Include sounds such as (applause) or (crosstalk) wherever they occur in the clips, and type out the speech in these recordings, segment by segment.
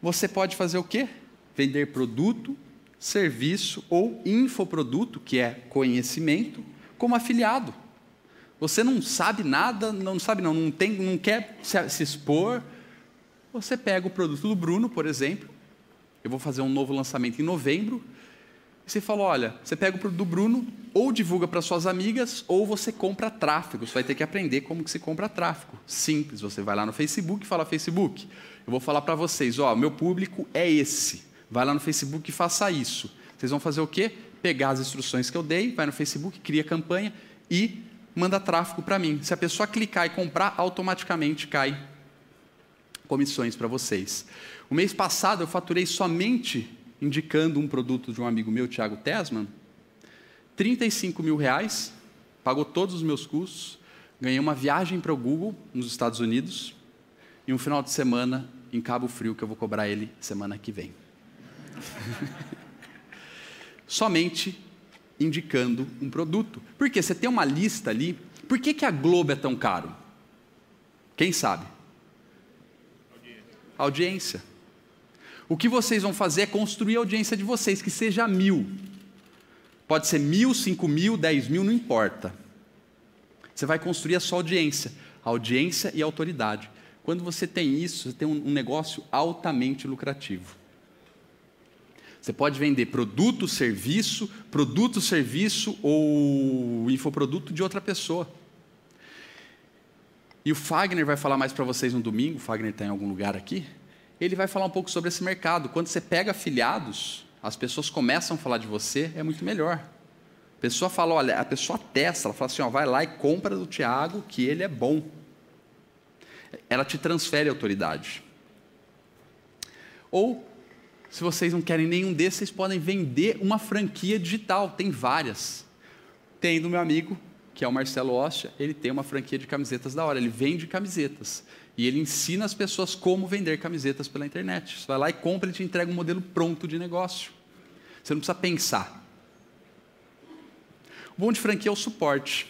você pode fazer o quê? Vender produto, serviço ou infoproduto, que é conhecimento, como afiliado. Você não sabe nada, não sabe não, não, tem, não quer se, se expor. Você pega o produto do Bruno, por exemplo. Eu vou fazer um novo lançamento em novembro. E você fala, olha, você pega o produto do Bruno, ou divulga para suas amigas, ou você compra tráfego. Você vai ter que aprender como que se compra tráfego. Simples, você vai lá no Facebook e fala, Facebook, eu vou falar para vocês, ó, meu público é esse. Vai lá no Facebook e faça isso. Vocês vão fazer o quê? Pegar as instruções que eu dei, vai no Facebook, cria campanha e manda tráfego para mim. Se a pessoa clicar e comprar, automaticamente cai comissões para vocês. O mês passado eu faturei somente indicando um produto de um amigo meu, Thiago Tesman, 35 mil reais, pagou todos os meus custos, ganhei uma viagem para o Google nos Estados Unidos e um final de semana em Cabo Frio que eu vou cobrar ele semana que vem. (laughs) Somente indicando um produto. Porque você tem uma lista ali. Por que, que a Globo é tão caro? Quem sabe? Audiência. audiência. O que vocês vão fazer é construir a audiência de vocês, que seja mil. Pode ser mil, cinco mil, dez mil, não importa. Você vai construir a sua audiência. audiência e autoridade. Quando você tem isso, você tem um negócio altamente lucrativo. Você pode vender produto, serviço, produto, serviço ou infoproduto de outra pessoa. E o Fagner vai falar mais para vocês no domingo, o Fagner está em algum lugar aqui. Ele vai falar um pouco sobre esse mercado. Quando você pega afiliados, as pessoas começam a falar de você, é muito melhor. A pessoa fala, olha, a pessoa testa, ela fala assim, ó, vai lá e compra do Tiago, que ele é bom. Ela te transfere autoridade. Ou se vocês não querem nenhum desses, vocês podem vender uma franquia digital, tem várias. Tem do meu amigo, que é o Marcelo Ostia, ele tem uma franquia de camisetas da hora, ele vende camisetas. E ele ensina as pessoas como vender camisetas pela internet. Você vai lá e compra, ele te entrega um modelo pronto de negócio. Você não precisa pensar. O bom de franquia é o suporte.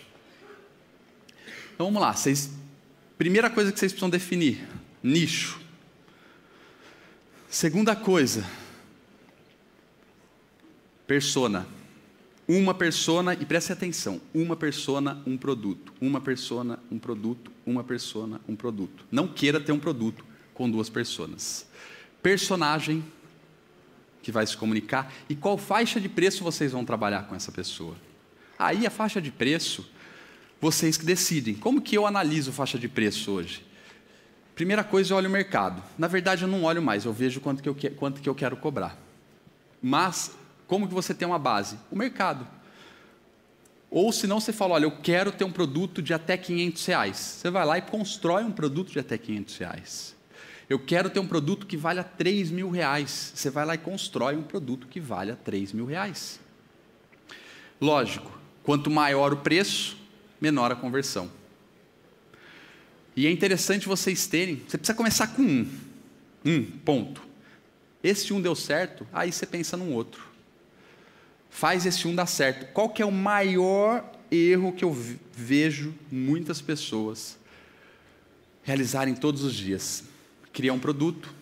Então vamos lá, vocês, primeira coisa que vocês precisam definir: nicho. Segunda coisa, persona. Uma persona, e preste atenção: uma persona, um produto. Uma persona, um produto. Uma persona, um produto. Não queira ter um produto com duas personas. Personagem que vai se comunicar e qual faixa de preço vocês vão trabalhar com essa pessoa. Aí a faixa de preço, vocês que decidem. Como que eu analiso faixa de preço hoje? Primeira coisa, eu olho o mercado. Na verdade, eu não olho mais, eu vejo quanto que eu, que, quanto que eu quero cobrar. Mas, como que você tem uma base? O mercado. Ou se não, você fala, olha, eu quero ter um produto de até 500 reais. Você vai lá e constrói um produto de até 500 reais. Eu quero ter um produto que valha 3 mil reais. Você vai lá e constrói um produto que valha 3 mil reais. Lógico, quanto maior o preço, menor a conversão. E é interessante vocês terem. Você precisa começar com um. Um, ponto. Esse um deu certo, aí você pensa num outro. Faz esse um dar certo. Qual que é o maior erro que eu vejo muitas pessoas realizarem todos os dias? Criar um produto,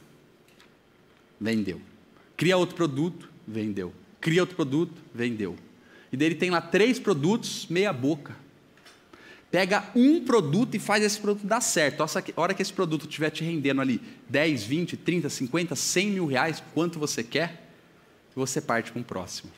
vendeu. Cria outro produto, vendeu. Cria outro produto, vendeu. E dele tem lá três produtos, meia boca. Pega um produto e faz esse produto dar certo. A hora que esse produto estiver te rendendo ali 10, 20, 30, 50, 100 mil reais, quanto você quer, você parte para um próximo.